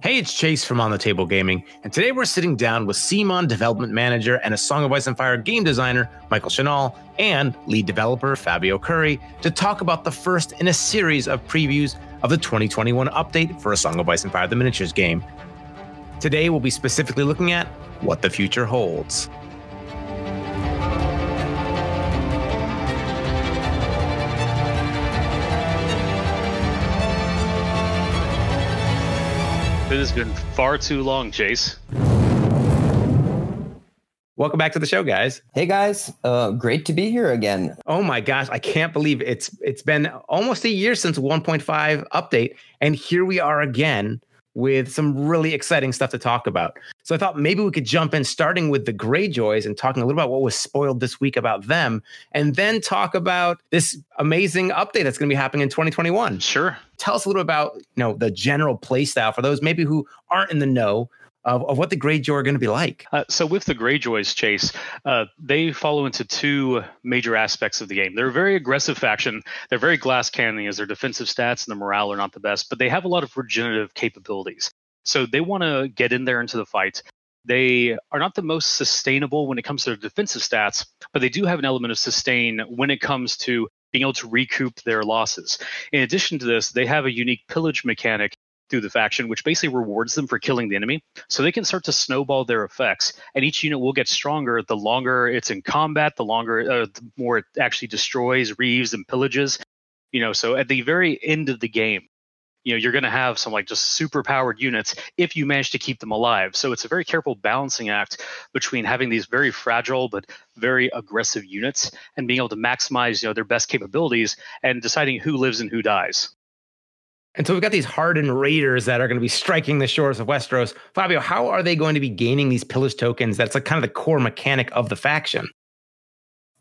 Hey, it's Chase from On the Table Gaming, and today we're sitting down with CMON development manager and a Song of Ice and Fire game designer, Michael Shinall, and lead developer Fabio Cury to talk about the first in a series of previews of the 2021 update for A Song of Ice and Fire the Miniatures game. Today we'll be specifically looking at what the future holds. It has been far too long, Chase. Welcome back to the show, guys. Hey guys, uh, great to be here again. Oh my gosh, I can't believe it's it's been almost a year since 1.5 update, and here we are again with some really exciting stuff to talk about. So I thought maybe we could jump in, starting with the Greyjoys and talking a little about what was spoiled this week about them, and then talk about this amazing update that's going to be happening in 2021. Sure. Tell us a little about you know the general play style for those maybe who aren't in the know of, of what the Greyjoy are going to be like. Uh, so with the Greyjoys, Chase, uh, they follow into two major aspects of the game. They're a very aggressive faction. They're very glass cannon as their defensive stats and their morale are not the best, but they have a lot of regenerative capabilities. So they want to get in there into the fight. They are not the most sustainable when it comes to their defensive stats, but they do have an element of sustain when it comes to being able to recoup their losses. In addition to this, they have a unique pillage mechanic through the faction, which basically rewards them for killing the enemy. So they can start to snowball their effects, and each unit will get stronger the longer it's in combat, the longer, uh, the more it actually destroys, reaves, and pillages. You know, so at the very end of the game, you know, you're going to have some like just super powered units if you manage to keep them alive. So it's a very careful balancing act between having these very fragile but very aggressive units and being able to maximize, you know, their best capabilities and deciding who lives and who dies. And so we've got these hardened raiders that are going to be striking the shores of Westeros. Fabio, how are they going to be gaining these pillage tokens? That's like kind of the core mechanic of the faction.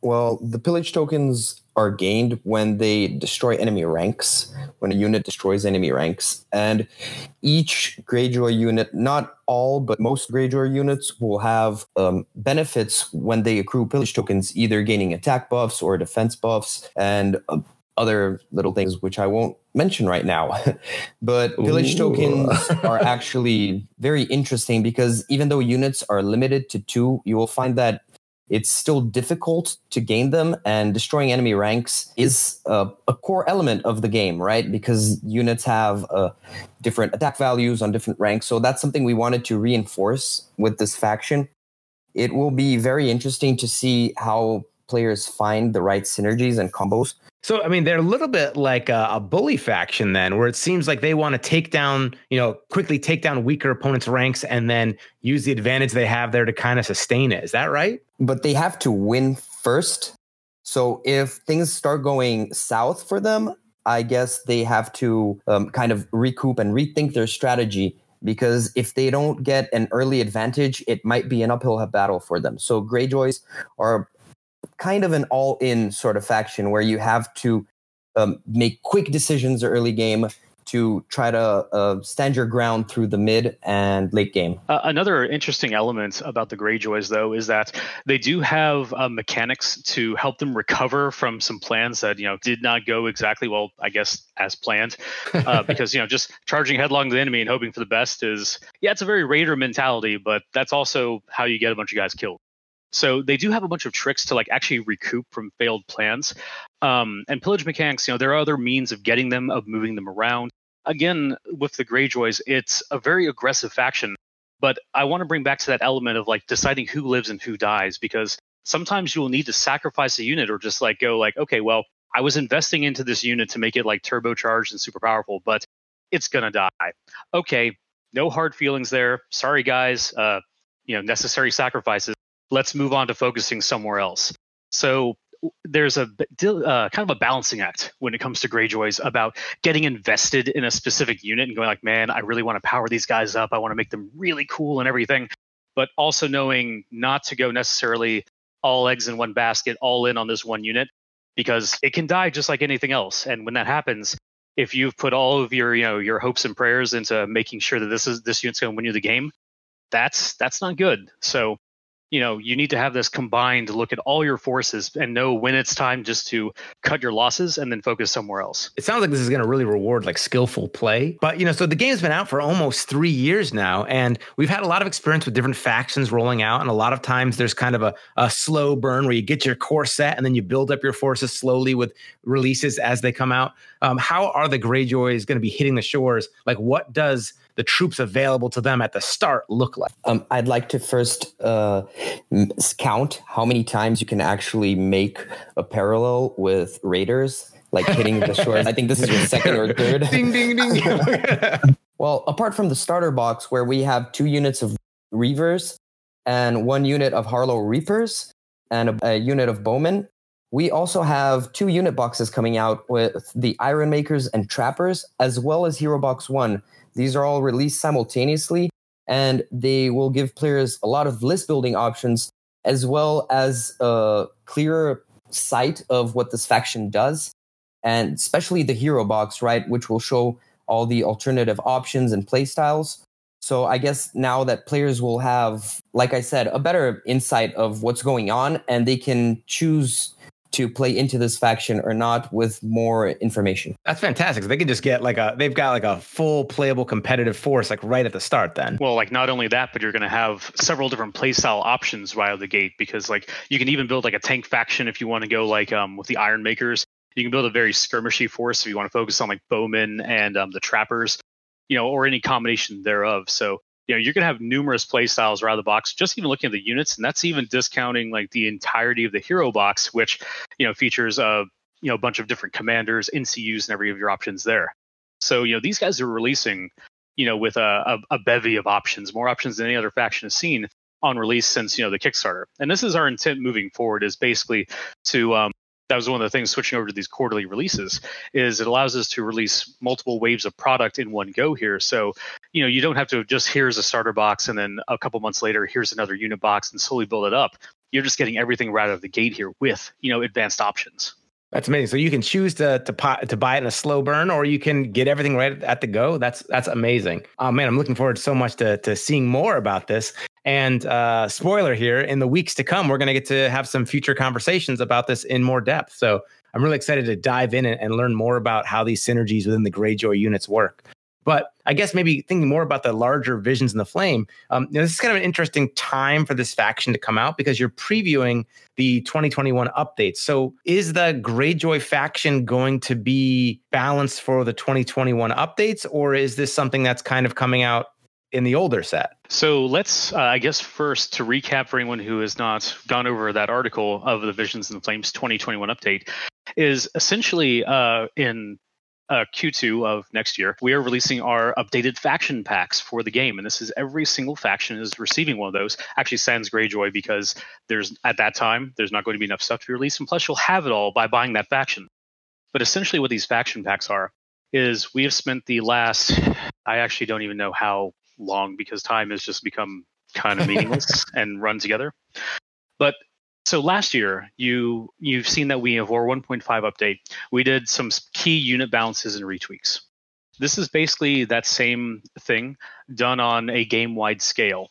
Well, the pillage tokens are gained when they destroy enemy ranks, when a unit destroys enemy ranks. And each Greyjoy unit, not all, but most Greyjoy units, will have um, benefits when they accrue pillage tokens, either gaining attack buffs or defense buffs. And uh, other little things which I won't mention right now. but pillage Ooh. tokens are actually very interesting because even though units are limited to two, you will find that it's still difficult to gain them and destroying enemy ranks is a, a core element of the game right because units have uh, different attack values on different ranks so that's something we wanted to reinforce with this faction it will be very interesting to see how players find the right synergies and combos so, I mean, they're a little bit like a, a, bully faction then, where it seems like they want to take down, you know, quickly take down weaker opponents' ranks and then use the advantage they have there to kind of sustain it. Is that right? But they have to win first. So, if things start going south for them, I guess they have to um, kind of recoup and rethink their strategy because if they don't get an early advantage, it might be an uphill battle for them. So Greyjoys are kind of an all in sort of faction where you have to um, make quick decisions early game to try to uh, stand your ground through the mid and late game. Uh, another interesting element about the Greyjoys, though, is that they do have uh, mechanics to help them recover from some plans that you know did not go exactly well, I guess, as planned. Uh, because you know, just charging headlong to the enemy and hoping for the best is yeah, it's a very raider mentality, but that's also how you get a bunch of guys killed. So they do have a bunch of tricks to like actually recoup from failed plans. Um, and pillage mechanics, you know, there are other means of getting them, of moving them around. Again, with the Greyjoys, it's a very aggressive faction. But I want to bring back to that element of like deciding who lives and who dies because sometimes you will need to sacrifice a unit or just like go like, okay, well, I was investing into this unit to make it like turbocharged and super powerful, but it's gonna die. Okay, no hard feelings there. Sorry, guys. Uh, you know, necessary sacrifices let's move on to focusing somewhere else. So there's a uh, kind of a balancing act when it comes to Greyjoys about getting invested in a specific unit and going like, man, I really want to power these guys up. I want to make them really cool and everything, but also knowing not to go necessarily all eggs in one basket, all in on this one unit, because it can die just like anything else. And when that happens, if you've put all of your you know your hopes and prayers into making sure that this is this unit's going to win you the game, that's that's not good. So you know you need to have this combined look at all your forces and know when it's time just to cut your losses and then focus somewhere else. It sounds like this is going to really reward like skillful play. But you know so the game's been out for almost three years now and we've had a lot of experience with different factions rolling out and a lot of times there's kind of a, a slow burn where you get your core set and then you build up your forces slowly with releases as they come out um, how are the greyjoys going to be hitting the shores like what does the troops available to them at the start look like? Um, I'd like to first uh, count how many times you can actually make a parallel with raiders, like hitting the shores. I think this is your second or third. ding, ding, ding. well, apart from the starter box, where we have two units of Reavers and one unit of Harlaw Reapers and a, a unit of Bowmen, we also have two unit boxes coming out with the Iron Makers and Trappers, as well as Hero Box 1, these are all released simultaneously, and they will give players a lot of list building options as well as a clearer sight of what this faction does, and especially the hero box, right, which will show all the alternative options and playstyles. So I guess now that players will have, like I said, a better insight of what's going on, and they can choose to play into this faction or not with more information. That's fantastic. They can just get like a they've got like a full playable competitive force like right at the start then. Well, like not only that, but you're going to have several different playstyle options right out of the gate because like you can even build like a tank faction if you want to go like um with the Iron Makers. You can build a very skirmishy force if you want to focus on like bowmen and um, the trappers, you know, or any combination thereof. So you know you're going to have numerous play styles around the box just even looking at the units and that's even discounting like the entirety of the hero box which you know features a you know a bunch of different commanders ncus and every of your options there. So you know these guys are releasing you know with a, a, a bevy of options more options than any other faction has seen on release since you know the kickstarter. And this is our intent moving forward is basically to um, that was one of the things switching over to these quarterly releases is it allows us to release multiple waves of product in one go here. So you know you don't have to just here's a starter box and then a couple months later here's another unit box and slowly build it up. You're just getting everything right out of the gate here with you know advanced options that's amazing. So you can choose to to to buy it in a slow burn, or you can get everything right at the go. That's that's amazing. Oh man, I'm looking forward so much to to seeing more about this. And uh, spoiler here, in the weeks to come, we're going to get to have some future conversations about this in more depth. So I'm really excited to dive in and, and learn more about how these synergies within the Greyjoy units work. But I guess maybe thinking more about the larger visions in the flame, um, you know, this is kind of an interesting time for this faction to come out because you're previewing the 2021 updates. So is the Greyjoy faction going to be balanced for the 2021 updates, or is this something that's kind of coming out in the older set? So let's, uh, I guess, first to recap for anyone who has not gone over that article of the Visions and the Flames 2021 update, is essentially uh, in uh, Q2 of next year, we are releasing our updated faction packs for the game, and this is every single faction is receiving one of those. Actually, sans Greyjoy because there's at that time there's not going to be enough stuff to be released, and plus you'll have it all by buying that faction. But essentially, what these faction packs are is we have spent the last I actually don't even know how long because time has just become kind of meaningless and run together. But so last year, you you've seen that we have our 1.5 update. We did some key unit balances and retweaks. This is basically that same thing done on a game-wide scale.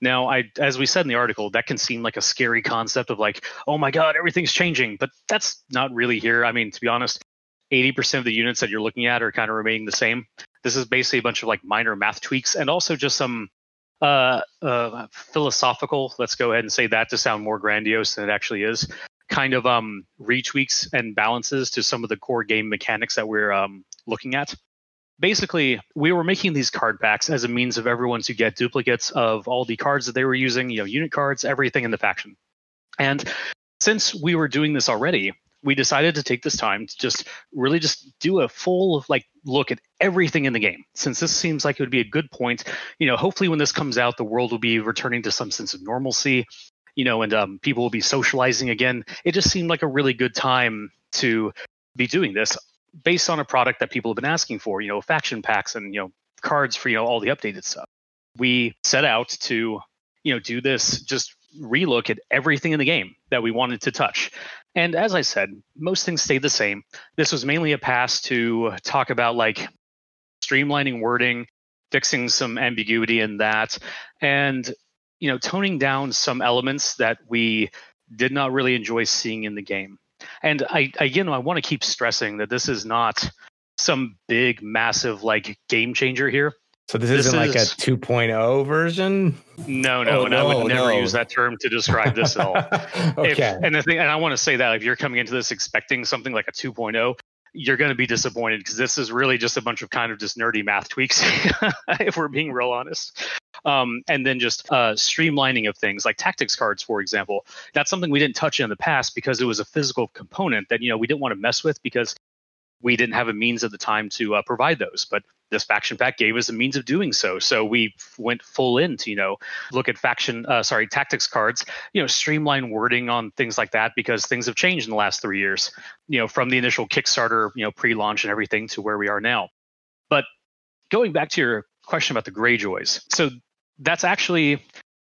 Now, I, as we said in the article, that can seem like a scary concept of like, oh my god, everything's changing, but that's not really here. I mean, to be honest, 80% of the units that you're looking at are kind of remaining the same. This is basically a bunch of like minor math tweaks and also just some uh, uh, philosophical. Let's go ahead and say that to sound more grandiose than it actually is. Kind of um, retweaks and balances to some of the core game mechanics that we're um, looking at. Basically, we were making these card packs as a means of everyone to get duplicates of all the cards that they were using, you know, unit cards, everything in the faction. And since we were doing this already, we decided to take this time to just really just do a full like look at everything in the game. Since this seems like it would be a good point you know hopefully when this comes out the world will be returning to some sense of normalcy you know and um, people will be socializing again. It just seemed like a really good time to be doing this based on a product that people have been asking for you know faction packs and you know cards for you know all the updated stuff. We set out to you know do this just relook at everything in the game that we wanted to touch and as I said, most things stayed the same. This was mainly a pass to talk about like streamlining wording, fixing some ambiguity in that, and you know, toning down some elements that we did not really enjoy seeing in the game. And I again I want to keep stressing that this is not some big massive like game changer here. So this, this isn't is, like a 2.0 version. No, no, oh, and no, I would never no. use that term to describe this at all. okay. If, and the thing, and I want to say that if you're coming into this expecting something like a 2.0, you're going to be disappointed because this is really just a bunch of kind of just nerdy math tweaks, if we're being real honest. Um, and then just uh, streamlining of things like tactics cards, for example. That's something we didn't touch in the past because it was a physical component that you know we didn't want to mess with because we didn't have a means at the time to uh, provide those. But this faction pack gave us a means of doing so. So we went full in to, you know, look at faction, uh, sorry, tactics cards, you know, streamline wording on things like that because things have changed in the last three years, you know, from the initial Kickstarter, you know, pre launch and everything to where we are now. But going back to your question about the Greyjoys, so that's actually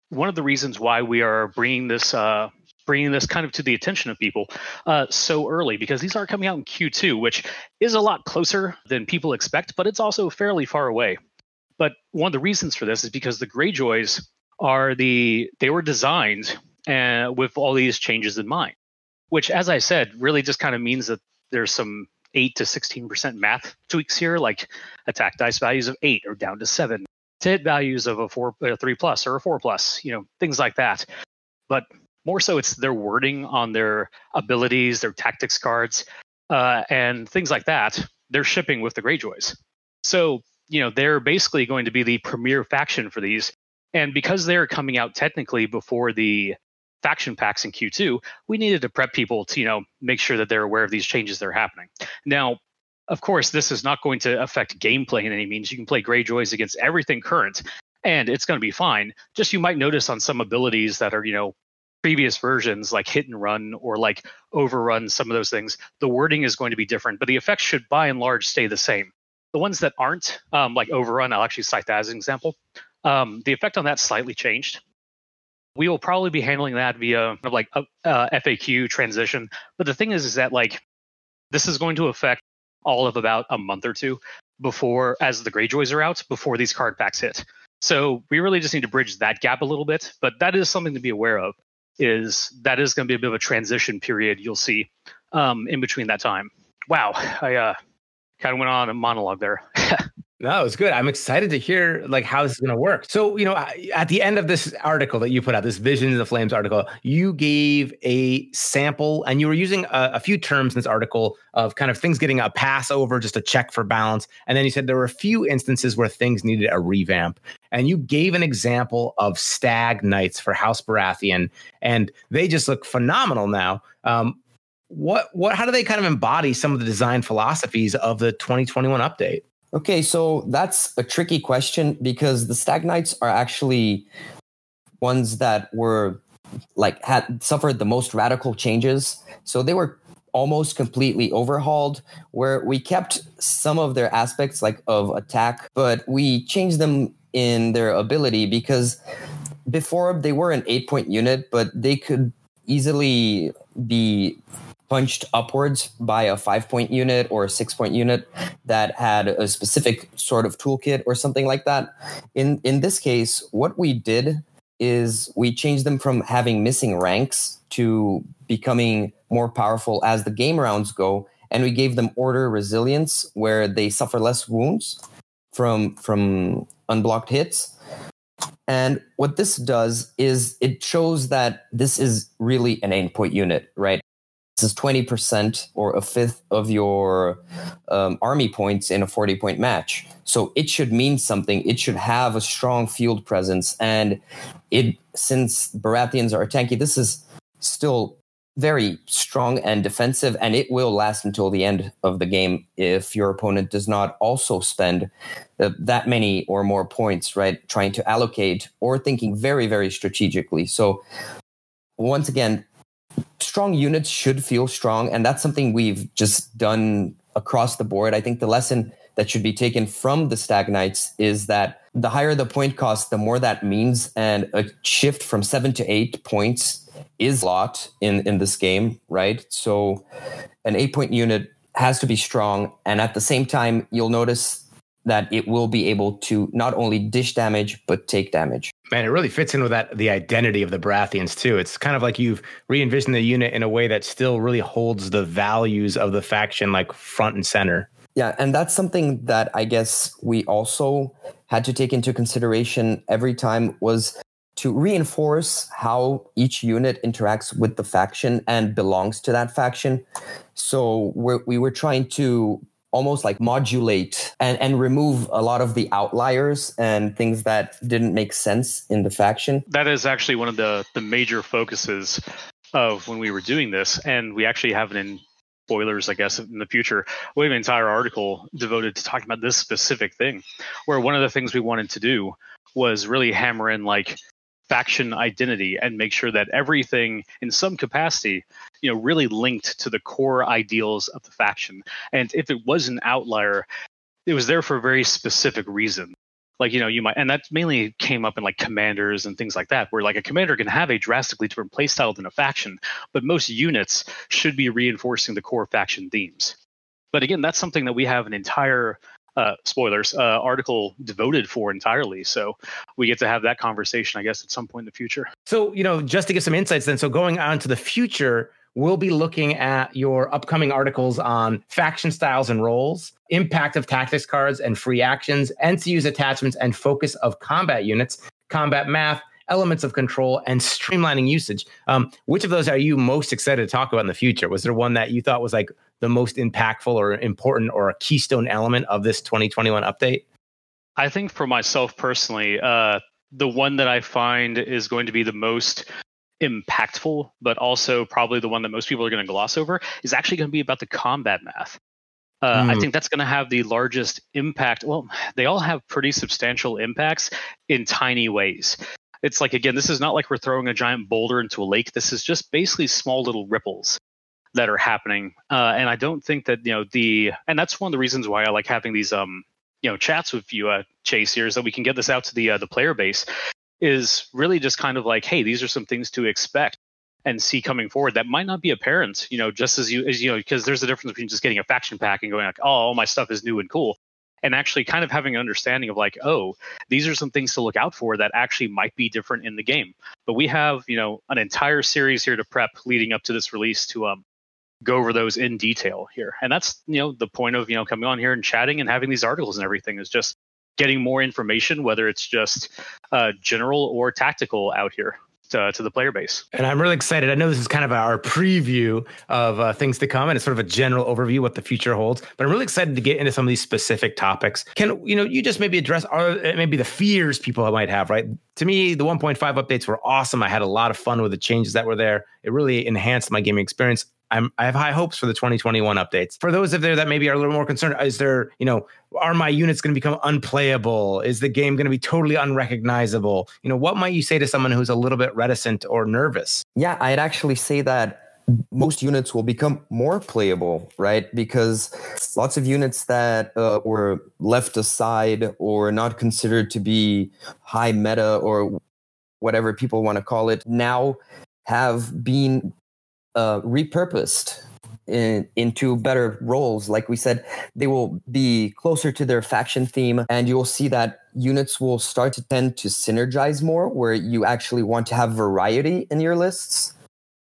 one of the reasons why we are bringing this uh, bringing this kind of to the attention of people uh, so early because these are coming out in Q2, which is a lot closer than people expect, but it's also fairly far away. But one of the reasons for this is because the Greyjoys are the they were designed uh, with all these changes in mind, which, as I said, really just kind of means that there's some eight to sixteen percent math tweaks here, like attack dice values of eight or down to seven, to hit values of a four, a three plus or a four plus, you know, things like that. But more so, it's their wording on their abilities, their tactics cards, uh, and things like that. They're shipping with the Greyjoys. So, you know, they're basically going to be the premier faction for these. And because they're coming out technically before the faction packs in Q2, we needed to prep people to, you know, make sure that they're aware of these changes that are happening. Now, of course, this is not going to affect gameplay in any means. You can play Greyjoys against everything current, and it's going to be fine. Just you might notice on some abilities that are, you know, previous versions like hit and run or like overrun some of those things the wording is going to be different but the effects should by and large stay the same. The ones that aren't um, like overrun i'll actually cite that as an example. Um, the effect on that slightly changed. We will probably be handling that via like a, a faq transition but the thing is is that like this is going to affect all of about a month or two before as the greyjoys are out before these card packs hit. So we really just need to bridge that gap a little bit but that is something to be aware of is that is going to be a bit of a transition period you'll see um, in between that time. Wow, I uh, kind of went on a monologue there. No, it's good. I'm excited to hear like how this is going to work. So, you know, at the end of this article that you put out, this Visions of the Flames article, you gave a sample and you were using a, a, few terms in this article of kind of things getting a pass over, just a check for balance. And then you said there were a few instances where things needed a revamp. And you gave an example of stag knights for House Baratheon, and they just look phenomenal now. Um, what what how do they kind of embody some of the design philosophies of the 2021 update? Okay, so that's a tricky question because the stag knights are actually ones that were like had suffered the most radical changes. So they were almost completely overhauled where we kept some of their aspects like of attack, but we changed them in their ability because before they were an 8 point unit, but they could easily be punched upwards by a five point unit or a six point unit that had a specific sort of toolkit or something like that. In in this case, what we did is we changed them from having missing ranks to becoming more powerful as the game rounds go, and we gave them order resilience where they suffer less wounds from from unblocked hits. And what this does is it shows that this is really an eight point unit, right? This is 20% or a fifth of your um, army points in a 40 point match. So it should mean something. It should have a strong field presence. And it, since Baratheons are tanky, this is still very strong and defensive, and it will last until the end of the game if your opponent does not also spend uh, that many or more points, right? Trying to allocate or thinking very, very strategically. So, once again, strong units should feel strong, and that's something we've just done across the board. I think the lesson that should be taken from the Stag Knights is that the higher the point cost, the more that means, and a shift from seven to eight points is a lot in in this game, right? So, an eight point unit has to be strong, and at the same time, you'll notice that it will be able to not only dish damage but take damage. Man, it really fits in with that the identity of the Baratheons too. It's kind of like you've re-envisioned the unit in a way that still really holds the values of the faction like front and center. Yeah, and that's something that I guess we also had to take into consideration every time was to reinforce how each unit interacts with the faction and belongs to that faction. So we're, we were trying to almost like modulate and, and remove a lot of the outliers and things that didn't make sense in the faction. That is actually one of the, the major focuses of when we were doing this. And we actually have it in spoilers, I guess, in the future. We have an entire article devoted to talking about this specific thing, where one of the things we wanted to do was really hammer in like faction identity and make sure that everything in some capacity you know really linked to the core ideals of the faction. And if it was an outlier it was there for a very specific reason. Like you know you might and that mainly came up in like commanders and things like that where like a commander can have a drastically different playstyle than a faction but most units should be reinforcing the core faction themes. But again that's something that we have an entire uh, spoilers uh, article devoted for entirely. So we get to have that conversation, I guess, at some point in the future. So you know, just to give some insights, then. So going on to the future, we'll be looking at your upcoming articles on faction styles and roles, impact of tactics cards and free actions, NCU's attachments and focus of combat units, combat math. Elements of control and streamlining usage. Um, which of those are you most excited to talk about in the future? Was there one that you thought was like the most impactful or important or a keystone element of this 2021 update? I think for myself personally, uh, the one that I find is going to be the most impactful, but also probably the one that most people are going to gloss over, is actually going to be about the combat math. Uh, mm. I hmm. think that's going to have the largest impact. Well, they all have pretty substantial impacts in tiny ways. It's like, again, this is not like we're throwing a giant boulder into a lake. This is just basically small little ripples that are happening. Uh, and I don't think that you know the and that's one of the reasons why I like having these um you know chats with you, uh, Chase here, is that we can get this out to the uh, the player base. Is really just kind of like, hey, these are some things to expect and see coming forward that might not be apparent, you know, just as you as you know, because there's a difference between just getting a faction pack and going like, oh, all my stuff is new and cool, and actually kind of having an understanding of like, oh, these are some things to look out for that actually might be different in the game. But we have, you know, an entire series here to prep leading up to this release to um go over those in detail here. And that's, you know, the point of, you know, coming on here and chatting and having these articles and everything is just getting more information, whether it's just uh, general or tactical out here. To, to, the player base. And I'm really excited. I know this is kind of our preview of uh, things to come, and it's sort of a general overview what the future holds. But I'm really excited to get into some of these specific topics. Can you know you just maybe address are maybe the fears people might have? Right. To me, the 1.5 updates were awesome. I had a lot of fun with the changes that were there. It really enhanced my gaming experience. I'm, I have high hopes for the 2021 updates. For those of there that maybe are a little more concerned, is there, you know, are my units going to become unplayable? Is the game going to be totally unrecognizable? You know, what might you say to someone who's a little bit reticent or nervous? Yeah, I'd actually say that most units will become more playable, right? Because lots of units that uh, were left aside or not considered to be high meta or whatever people want to call it now have been uh, repurposed in, into better roles. Like we said, they will be closer to their faction theme, and you'll see that units will start to tend to synergize more, where you actually want to have variety in your lists.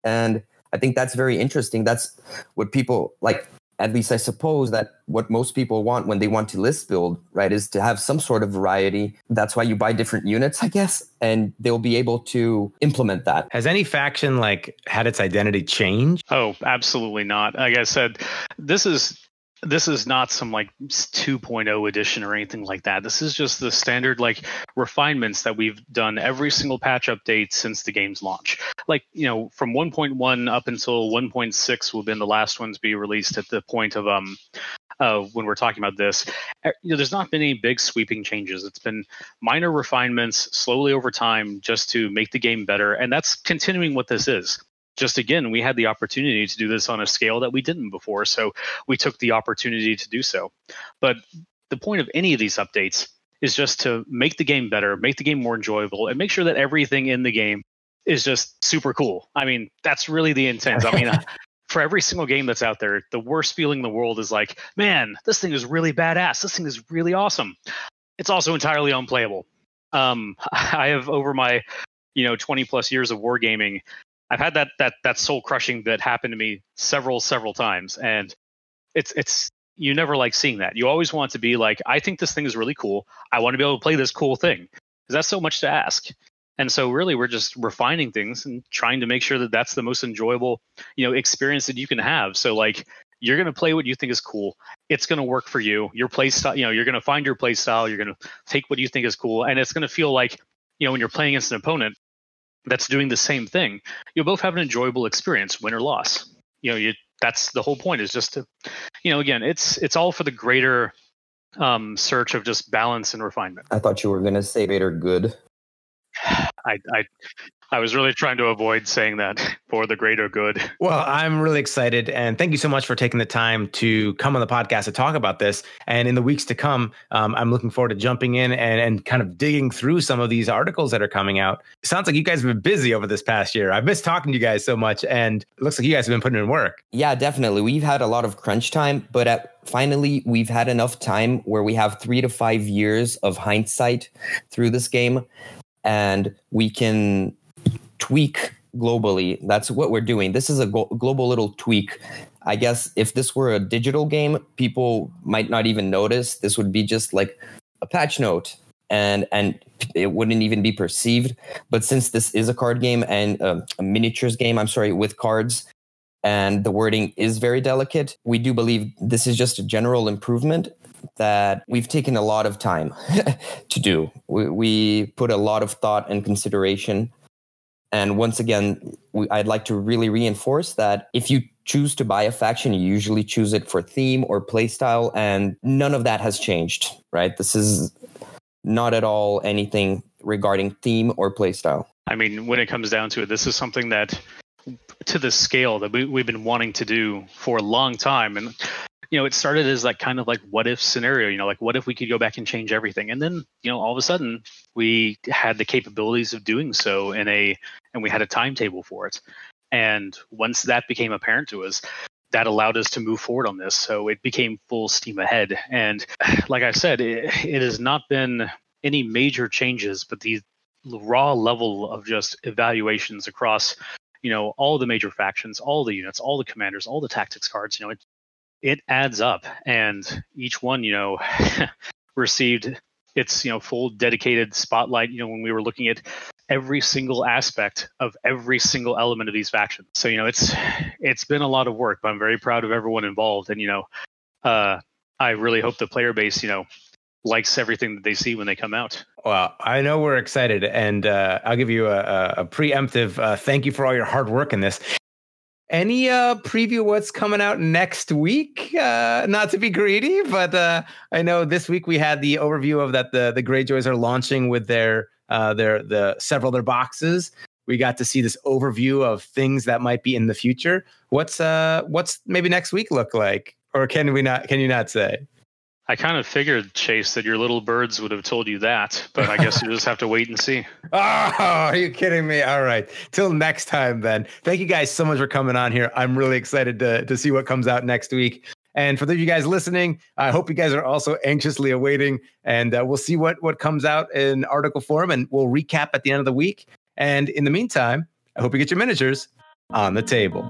And I think that's very interesting. That's what people like at least I suppose that what most people want when they want to list build, right, is to have some sort of variety. That's why you buy different units, I guess, and they'll be able to implement that. Has any faction like had its identity change? Oh, absolutely not. Like I said, this is this is not some like 2.0 edition or anything like that. This is just the standard like refinements that we've done every single patch update since the game's launch. Like, you know, from 1.1 up until 1.6 will been the last ones be released at the point of um uh, when we're talking about this. You know, there's not been any big sweeping changes. It's been minor refinements slowly over time just to make the game better. And that's continuing what this is just again, we had the opportunity to do this on a scale that we didn't before. So we took the opportunity to do so. But the point of any of these updates is just to make the game better, make the game more enjoyable, and make sure that everything in the game is just super cool. I mean, that's really the intent. I mean, for every single game that's out there, the worst feeling in the world is like, man, this thing is really badass. This thing is really awesome. It's also entirely unplayable. Um, I have over my, you know, 20 plus years of wargaming, I've had that that that soul crushing that happened to me several several times, and it's it's you never like seeing that. You always want to be like, I think this thing is really cool. I want to be able to play this cool thing because that's so much to ask. And so really we're just refining things and trying to make sure that that's the most enjoyable, you know, experience that you can have. So like you're going to play what you think is cool. It's going to work for you. Your play style, you know, you're going to find your play style. You're going to take what you think is cool, and it's going to feel like, you know, when you're playing against an opponent that's doing the same thing, you'll both have an enjoyable experience, win or loss. You know, you that's the whole point is just to, you know, again, it's it's all for the greater um, search of just balance and refinement. I thought you were going to say greater good. I, I I was really trying to avoid saying that for the greater good. Well, I'm really excited. And thank you so much for taking the time to come on the podcast to talk about this. And in the weeks to come, um, I'm looking forward to jumping in and, and kind of digging through some of these articles that are coming out. It sounds like you guys have been busy over this past year. I've missed talking to you guys so much. And it looks like you guys have been putting in work. Yeah, definitely. We've had a lot of crunch time, but at, finally, we've had enough time where we have three to five years of hindsight through this game. And we can tweak globally. That's what we're doing. This is a global little tweak. I guess if this were a digital game, people might not even notice. This would be just like a patch note and and it wouldn't even be perceived. But since this is a card game and uh, a miniatures game, I'm sorry, with cards, and the wording is very delicate, we do believe this is just a general improvement that we've taken a lot of time to do. We, we put a lot of thought and consideration and once again, we, I'd like to really reinforce that if you choose to buy a faction, you usually choose it for theme or playstyle, and none of that has changed, right? This is not at all anything regarding theme or playstyle. I mean, when it comes down to it, this is something that to the scale that we, we've been wanting to do for a long time. And you know, it started as like kind of like what if scenario, you know, like what if we could go back and change everything? And then, you know, all of a sudden we had the capabilities of doing so in a, and we had a timetable for it. And once that became apparent to us, that allowed us to move forward on this. So it became full steam ahead. And like I said, it, it has not been any major changes, but the raw level of just evaluations across you know all the major factions all the units all the commanders all the tactics cards you know it, it adds up and each one you know received its you know full dedicated spotlight you know when we were looking at every single aspect of every single element of these factions so you know it's it's been a lot of work but i'm very proud of everyone involved and you know uh i really hope the player base you know likes everything that they see when they come out. Well, I know we're excited, and uh, I'll give you a, a preemptive uh, thank you for all your hard work in this. Any uh, preview what's coming out next week? Uh, not to be greedy, but uh, I know this week we had the overview of that the the Greyjoys are launching with their uh, their the several their boxes. We got to see this overview of things that might be in the future. What's uh what's maybe next week look like, or can we not? Can you not say? I kind of figured, Chase, that your little birds would have told you that, but I guess you just have to wait and see. Oh, are you kidding me? All right. Till next time, then. Thank you guys so much for coming on here. I'm really excited to, to see what comes out next week. And for those of you guys listening, I hope you guys are also anxiously awaiting, and uh, we'll see what what comes out in article form, and we'll recap at the end of the week. And in the meantime, I hope you get your miniatures on the table.